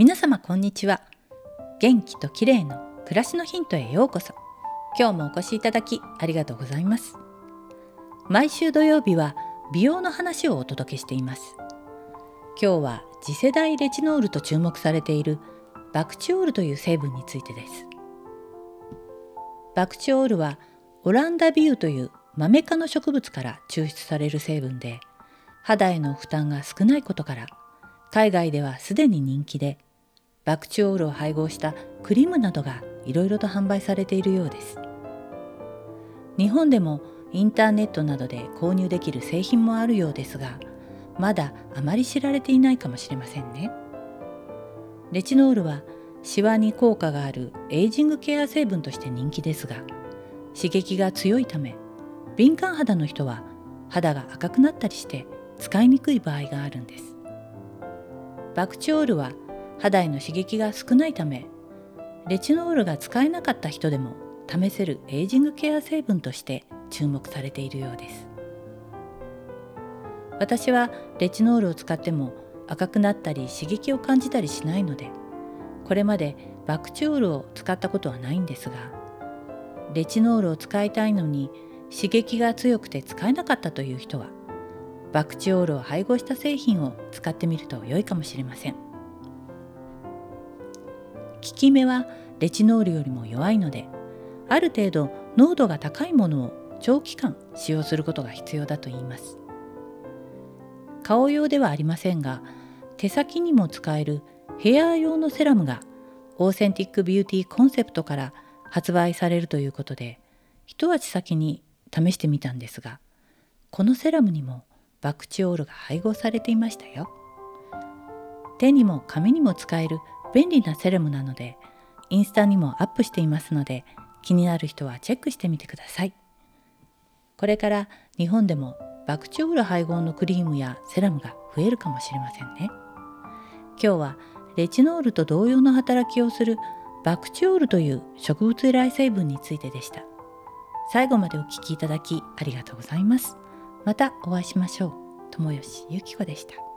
皆様こんにちは。元気と綺麗の暮らしのヒントへようこそ。今日もお越しいただきありがとうございます。毎週土曜日は美容の話をお届けしています。今日は次世代レチノールと注目されているバクチオールという成分についてです。バクチオールはオランダビューというマメ科の植物から抽出される成分で肌への負担が少ないことから海外ではすでに人気でバクチオールを配合したクリームなどがいろいろと販売されているようです。日本でもインターネットなどで購入できる製品もあるようですがまだあまり知られていないかもしれませんね。レチノールはシワに効果があるエイジングケア成分として人気ですが刺激が強いため敏感肌の人は肌が赤くなったりして使いにくい場合があるんです。バクチオールは肌への刺激が少ないためレチノールが使えなかった人でも試せるエイジングケア成分として注目されているようです。私はレチノールを使っても赤くなったり刺激を感じたりしないのでこれまでバクチオールを使ったことはないんですがレチノールを使いたいのに刺激が強くて使えなかったという人はバクチオールを配合した製品を使ってみると良いかもしれません。効き目はレチノールよりも弱いのである程度濃度が高いものを長期間使用することが必要だといいます。顔用ではありませんが手先にも使えるヘア用のセラムがオーセンティックビューティーコンセプトから発売されるということで一足先に試してみたんですがこのセラムにもバクチオールが配合されていましたよ。手にも髪にも使える便利なセラムなのでインスタにもアップしていますので気になる人はチェックしてみてくださいこれから日本でもバクチオール配合のクリームやセラムが増えるかもしれませんね今日はレチノールと同様の働きをするバクチオールという植物由来成分についてでした最後までお聴きいただきありがとうございます。またお会いしましょう。友吉ゆき子でした。